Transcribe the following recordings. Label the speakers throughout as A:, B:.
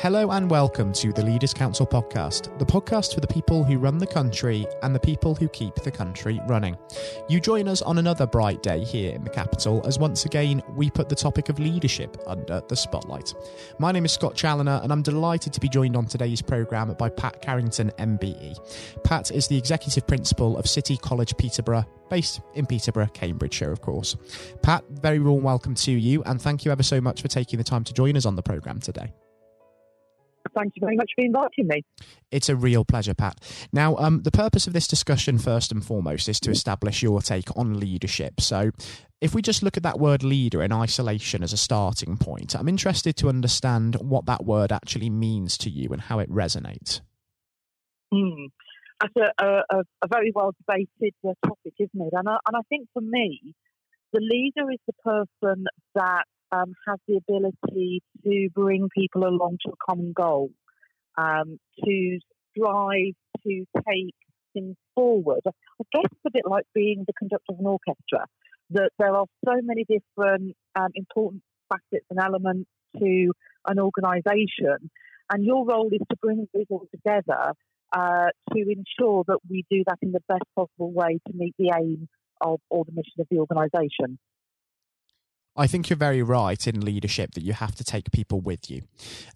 A: Hello and welcome to the Leaders Council podcast, the podcast for the people who run the country and the people who keep the country running. You join us on another bright day here in the capital as once again we put the topic of leadership under the spotlight. My name is Scott Challoner and I'm delighted to be joined on today's programme by Pat Carrington MBE. Pat is the executive principal of City College Peterborough, based in Peterborough, Cambridgeshire, of course. Pat, very warm welcome to you and thank you ever so much for taking the time to join us on the programme today
B: thank you very much for inviting me.
A: It's a real pleasure, Pat. Now, um, the purpose of this discussion, first and foremost, is to establish your take on leadership. So, if we just look at that word leader in isolation as a starting point, I'm interested to understand what that word actually means to you and how it resonates.
B: Mm. That's a, a, a, very well debated uh, topic, isn't it? And I, and I think for me, the leader is the person that um, has the ability to bring people along to a common goal, um, to strive to take things forward. I guess it's a bit like being the conductor of an orchestra, that there are so many different um, important facets and elements to an organisation, and your role is to bring these all together uh, to ensure that we do that in the best possible way to meet the aim of or the mission of the organisation.
A: I think you're very right in leadership that you have to take people with you.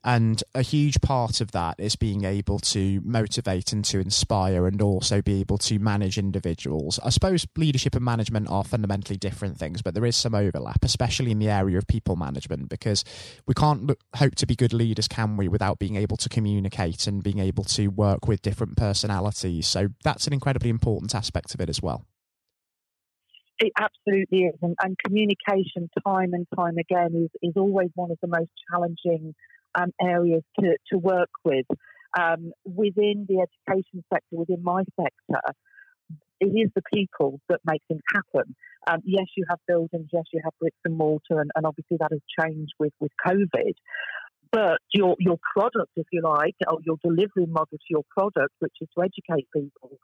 A: And a huge part of that is being able to motivate and to inspire and also be able to manage individuals. I suppose leadership and management are fundamentally different things, but there is some overlap, especially in the area of people management, because we can't look, hope to be good leaders, can we, without being able to communicate and being able to work with different personalities. So that's an incredibly important aspect of it as well.
B: It absolutely is, and, and, communication, time and time again, is, is always one of the most challenging um, areas to, to work with. Um, within the education sector, within my sector, it is the people that make things happen. Um, yes, you have buildings, yes, you have bricks and mortar, and, and obviously that has changed with, with COVID. But your your product, if you like, or your delivery model to your product, which is to educate people,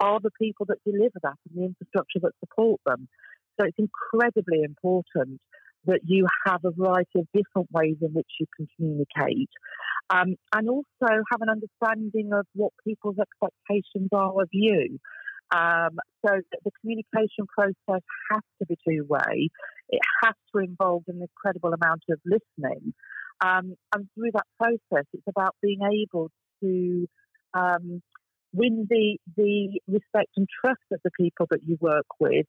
B: are the people that deliver that and the infrastructure that support them. So it's incredibly important that you have a variety of different ways in which you can communicate. Um, and also have an understanding of what people's expectations are of you. Um, so the communication process has to be two way. It has to involve an incredible amount of listening. Um, and through that process, it's about being able to um, win the, the respect and trust of the people that you work with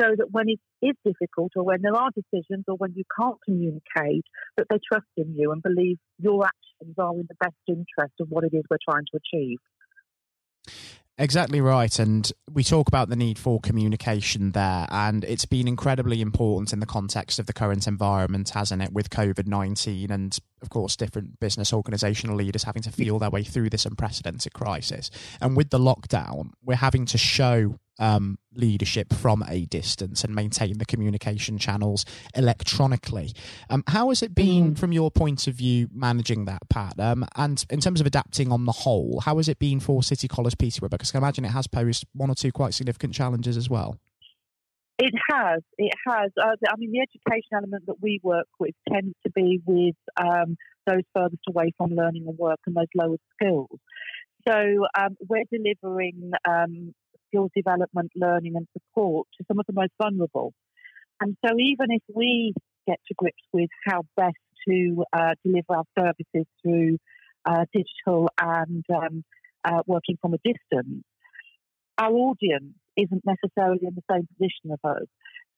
B: so that when it is difficult or when there are decisions or when you can't communicate, that they trust in you and believe your actions are in the best interest of what it is we're trying to achieve.
A: Exactly right. And we talk about the need for communication there. And it's been incredibly important in the context of the current environment, hasn't it, with COVID 19 and, of course, different business organizational leaders having to feel their way through this unprecedented crisis. And with the lockdown, we're having to show um, leadership from a distance and maintain the communication channels electronically. Um, how has it been, mm. from your point of view, managing that, Pat? Um, and in terms of adapting on the whole, how has it been for City College Peterborough? Because I can imagine it has posed one or two quite significant challenges as well.
B: It has. It has. Uh, I mean, the education element that we work with tends to be with um, those furthest away from learning and work and those lower skills. So um, we're delivering um, skills development, learning, and support to some of the most vulnerable. And so, even if we get to grips with how best to uh, deliver our services through uh, digital and um, uh, working from a distance, our audience isn't necessarily in the same position of us.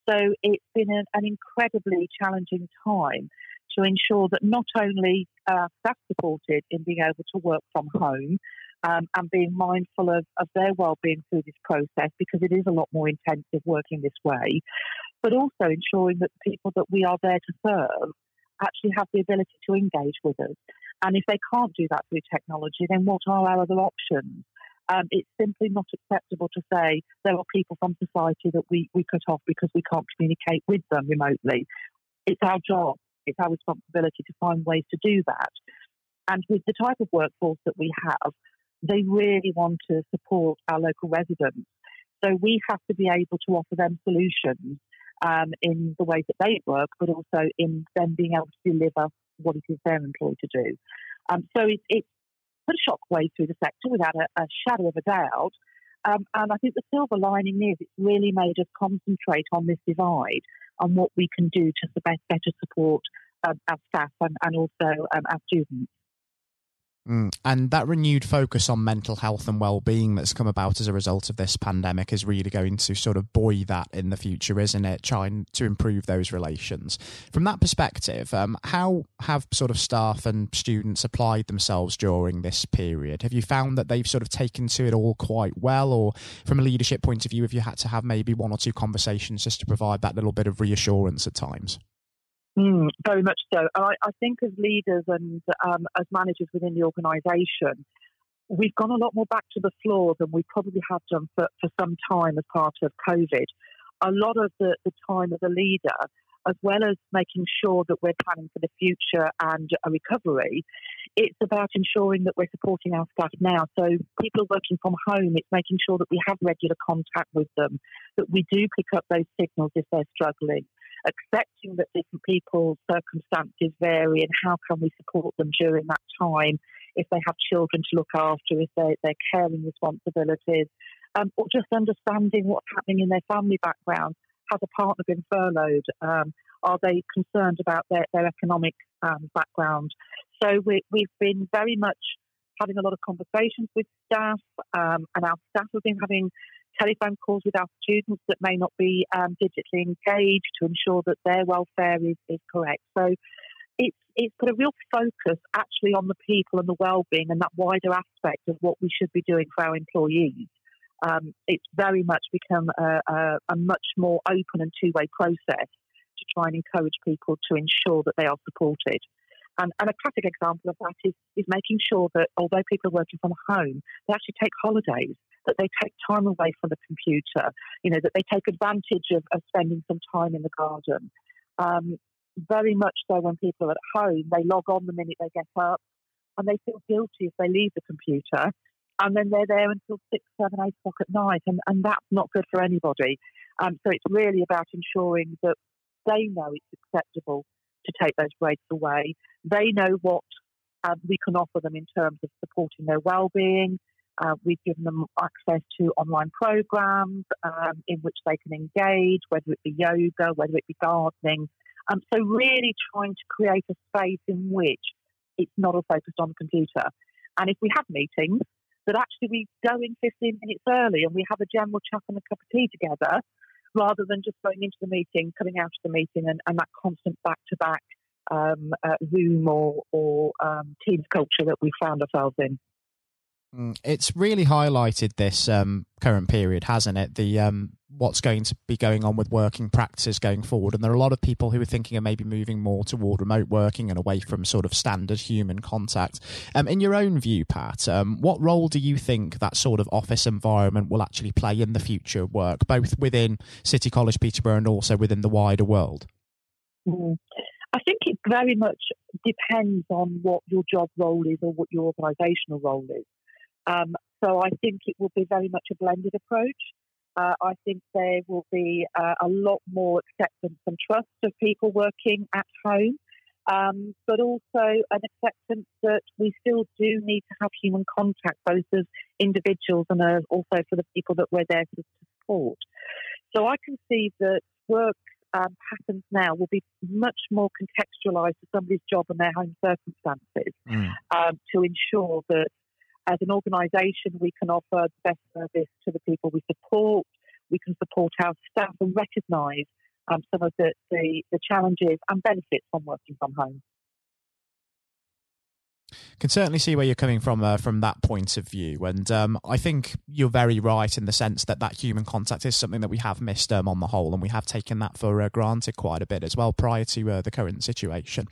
B: So it's been an, an incredibly challenging time to ensure that not only are staff supported in being able to work from home, um, and being mindful of, of their well-being through this process because it is a lot more intensive working this way, but also ensuring that the people that we are there to serve actually have the ability to engage with us. And if they can't do that through technology, then what are our other options? Um, it's simply not acceptable to say there are people from society that we, we cut off because we can't communicate with them remotely. It's our job, it's our responsibility to find ways to do that. And with the type of workforce that we have, they really want to support our local residents. So we have to be able to offer them solutions um, in the ways that they work, but also in them being able to deliver what it is they're employed to do. Um, so it, it put a shockwave through the sector without a, a shadow of a doubt. Um, and I think the silver lining is it's really made us concentrate on this divide and what we can do to better support um, our staff and, and also um, our students.
A: Mm. And that renewed focus on mental health and well-being that's come about as a result of this pandemic is really going to sort of buoy that in the future, isn't it? Trying to improve those relations. From that perspective, um, how have sort of staff and students applied themselves during this period? Have you found that they've sort of taken to it all quite well, or from a leadership point of view, have you had to have maybe one or two conversations just to provide that little bit of reassurance at times?
B: Mm, very much so. I, I, think as leaders and um, as managers within the organisation, we've gone a lot more back to the floor than we probably have done for, for some time as part of COVID. A lot of the, the time as a leader, as well as making sure that we're planning for the future and a recovery, it's about ensuring that we're supporting our staff now. So people are working from home, it's making sure that we have regular contact with them, that we do pick up those signals if they're struggling accepting that different people's circumstances vary and how can we support them during that time if they have children to look after, if they're, they're caring responsibilities, um, or just understanding what's happening in their family background. Has a partner been furloughed? Um, are they concerned about their, their economic um, background? So we, we've been very much having a lot of conversations with staff, um, and our staff have been having telephone calls with our students that may not be um, digitally engaged to ensure that their welfare is, is correct. So it's it's put a real focus actually on the people and the well-being and that wider aspect of what we should be doing for our employees. Um, it's very much become a, a, a much more open and two-way process to try and encourage people to ensure that they are supported. And, and, a classic example of that is, is making sure that although people are working from home, they actually take holidays that they take time away from the computer, you know, that they take advantage of, of spending some time in the garden. Um, very much so when people are at home, they log on the minute they get up and they feel guilty if they leave the computer and then they're there until six, seven, eight o'clock at night, and, and that's not good for anybody. Um, so it's really about ensuring that they know it's acceptable to take those breaks away. They know what um, we can offer them in terms of supporting their well-being, uh, we've given them access to online programs um, in which they can engage, whether it be yoga, whether it be gardening. Um, so, really trying to create a space in which it's not all focused on the computer. And if we have meetings, that actually we go in 15 minutes early and we have a general chat and a cup of tea together rather than just going into the meeting, coming out of the meeting, and, and that constant back to back Zoom or, or um, Teams culture that we found ourselves in.
A: Mm, it's really highlighted this um, current period, hasn't it? The um, what's going to be going on with working practices going forward, and there are a lot of people who are thinking of maybe moving more toward remote working and away from sort of standard human contact. Um, in your own view, Pat, um, what role do you think that sort of office environment will actually play in the future of work, both within City College Peterborough and also within the wider world?
B: Mm. I think it very much depends on what your job role is or what your organisational role is. Um, so I think it will be very much a blended approach. Uh, I think there will be uh, a lot more acceptance and trust of people working at home, um, but also an acceptance that we still do need to have human contact, both as individuals and uh, also for the people that we're there to support. So I can see that work um, patterns now will be much more contextualised to somebody's job and their home circumstances mm. um, to ensure that as an organisation, we can offer the best service to the people we support. We can support our staff and recognise um, some of the, the, the challenges and benefits from working from home
A: can certainly see where you're coming from uh, from that point of view, and um, I think you're very right in the sense that that human contact is something that we have missed um, on the whole, and we have taken that for uh, granted quite a bit as well prior to uh, the current situation.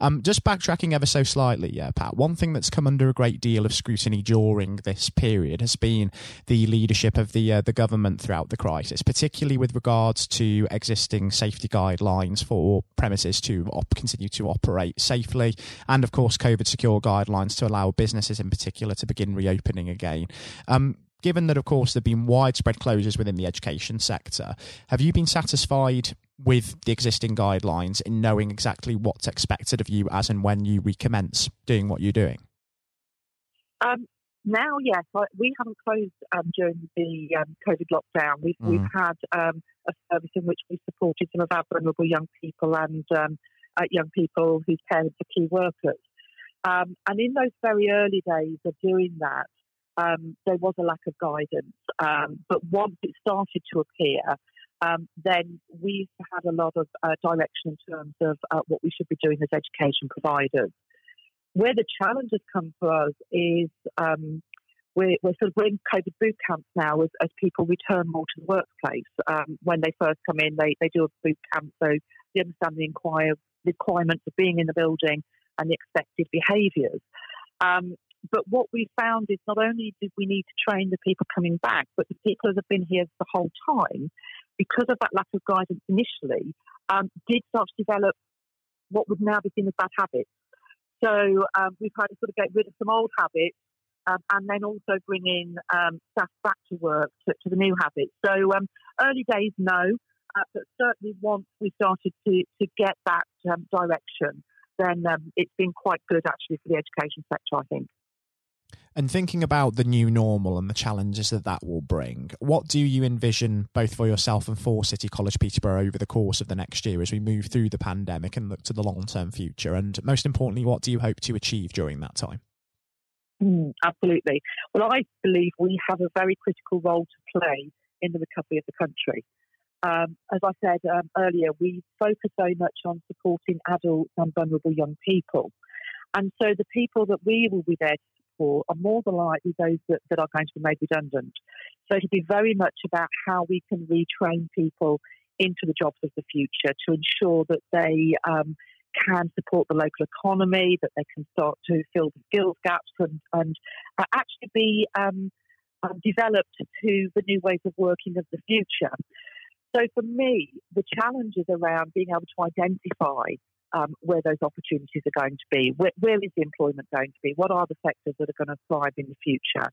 A: Um, just backtracking ever so slightly, yeah, Pat. One thing that's come under a great deal of scrutiny during this period has been the leadership of the uh, the government throughout the crisis, particularly with regards to existing safety guidelines for premises to op- continue to operate safely, and of course, COVID secure guidelines to allow businesses in particular to begin reopening again. Um, given that, of course, there have been widespread closures within the education sector, have you been satisfied with the existing guidelines in knowing exactly what's expected of you as and when you recommence doing what you're doing?
B: Um, now, yes, we haven't closed um, during the um, COVID lockdown. We've, mm. we've had um, a service in which we supported some of our vulnerable young people and um, uh, young people whose parents are key workers. Um, and in those very early days of doing that, um, there was a lack of guidance. but once it started to appear, then we had a lot of uh, direction in terms of uh, what we should be doing as education providers where the challenges come for us is um, we're, we're, sort of in COVID boot camps now as, as people return more to the workplace. Um, when they first come in, they, they do a boot camp, so they understand the inquire, requirements of being in the building and the expected behaviours. Um, but what we found is not only did we need to train the people coming back, but the people that have been here the whole time, because of that lack of guidance initially, um, did start to develop what would now be seen as bad habits. So um, we've had to sort of get rid of some old habits um, and then also bring in um, staff back to work to, to the new habits. So um, early days, no, uh, but certainly once we started to, to get that um, direction, then um, it's been quite good actually for the education sector, I think.
A: And thinking about the new normal and the challenges that that will bring, what do you envision both for yourself and for City College Peterborough over the course of the next year as we move through the pandemic and look to the long term future? And most importantly, what do you hope to achieve during that time?
B: Mm, absolutely. Well, I believe we have a very critical role to play in the recovery of the country. Um, as I said um, earlier, we focus very much on supporting adults and vulnerable young people. And so the people that we will be there to for are more than likely those that, that are going to be made redundant. So it'll be very much about how we can retrain people into the jobs of the future to ensure that they um, can support the local economy, that they can start to fill the skills gaps and, and uh, actually be um, um, developed to the new ways of working of the future. So for me, the challenge is around being able to identify um, where those opportunities are going to be. Where, where is the employment going to be? What are the sectors that are going to thrive in the future?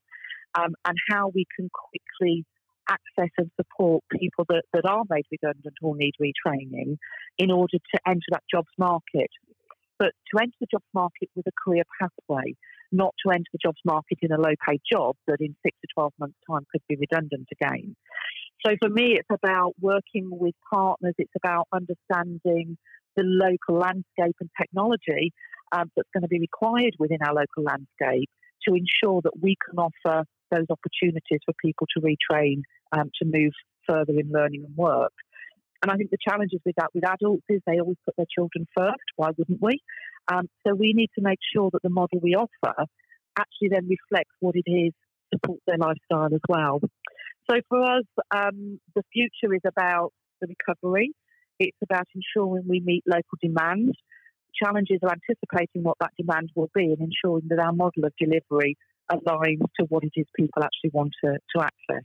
B: Um, and how we can quickly access and support people that, that are made redundant or need retraining in order to enter that jobs market. But to enter the jobs market with a career pathway, not to enter the jobs market in a low paid job that in six to 12 months' time could be redundant again. So for me, it's about working with partners, it's about understanding the local landscape and technology um, that's going to be required within our local landscape to ensure that we can offer those opportunities for people to retrain um, to move further in learning and work. And I think the challenges with that with adults is they always put their children first. Why wouldn't we? Um, so we need to make sure that the model we offer actually then reflects what it is supports their lifestyle as well. So for us, um, the future is about the recovery. It's about ensuring we meet local demand. Challenges are anticipating what that demand will be and ensuring that our model of delivery aligns to what it is people actually want to, to access.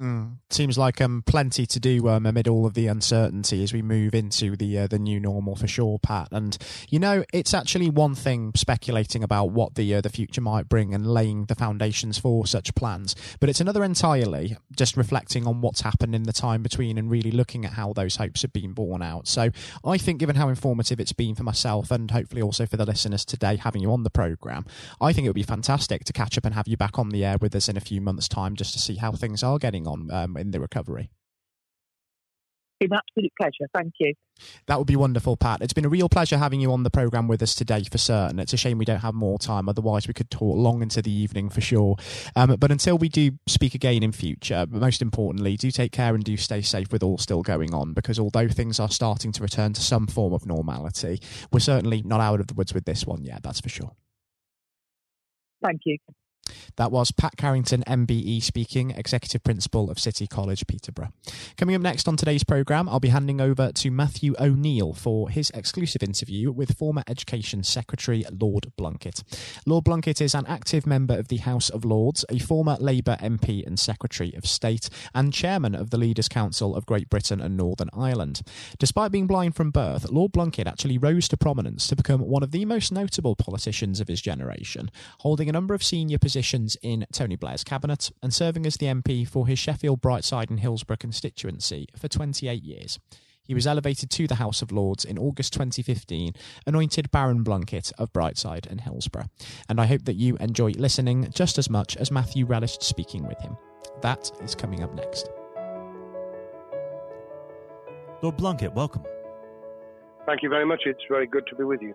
A: Mm. Seems like um plenty to do um, amid all of the uncertainty as we move into the uh, the new normal for sure, Pat. And you know, it's actually one thing speculating about what the uh, the future might bring and laying the foundations for such plans, but it's another entirely just reflecting on what's happened in the time between and really looking at how those hopes have been borne out. So I think, given how informative it's been for myself and hopefully also for the listeners today, having you on the program, I think it would be fantastic to catch up and have you back on the air with us in a few months' time just to see how things are getting on um, in the recovery.
B: It's an absolute pleasure. Thank you.
A: That would be wonderful, Pat. It's been a real pleasure having you on the programme with us today for certain. It's a shame we don't have more time, otherwise, we could talk long into the evening for sure. Um, but until we do speak again in future, most importantly, do take care and do stay safe with all still going on because although things are starting to return to some form of normality, we're certainly not out of the woods with this one yet, that's for sure.
B: Thank you.
A: That was Pat Carrington, MBE, speaking, Executive Principal of City College, Peterborough. Coming up next on today's programme, I'll be handing over to Matthew O'Neill for his exclusive interview with former Education Secretary Lord Blunkett. Lord Blunkett is an active member of the House of Lords, a former Labour MP and Secretary of State, and Chairman of the Leaders' Council of Great Britain and Northern Ireland. Despite being blind from birth, Lord Blunkett actually rose to prominence to become one of the most notable politicians of his generation, holding a number of senior positions positions in Tony Blair's cabinet and serving as the MP for his Sheffield, Brightside, and Hillsborough constituency for 28 years. He was elevated to the House of Lords in August 2015, anointed Baron Blunkett of Brightside and Hillsborough. And I hope that you enjoy listening just as much as Matthew relished speaking with him. That is coming up next.
C: Lord Blunkett, welcome.
D: Thank you very much. It's very good to be with you.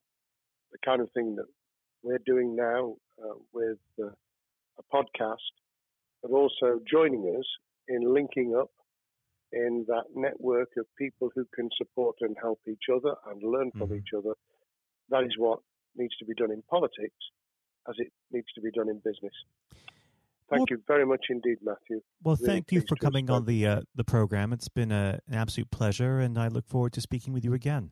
D: the kind of thing that we're doing now uh, with uh, a podcast, but also joining us in linking up in that network of people who can support and help each other and learn from mm-hmm. each other. That is what needs to be done in politics as it needs to be done in business. Thank
C: well,
D: you very much indeed, Matthew.
C: Well, really thank you for coming on the uh, the program. It's been a, an absolute pleasure, and I look forward to speaking with you again.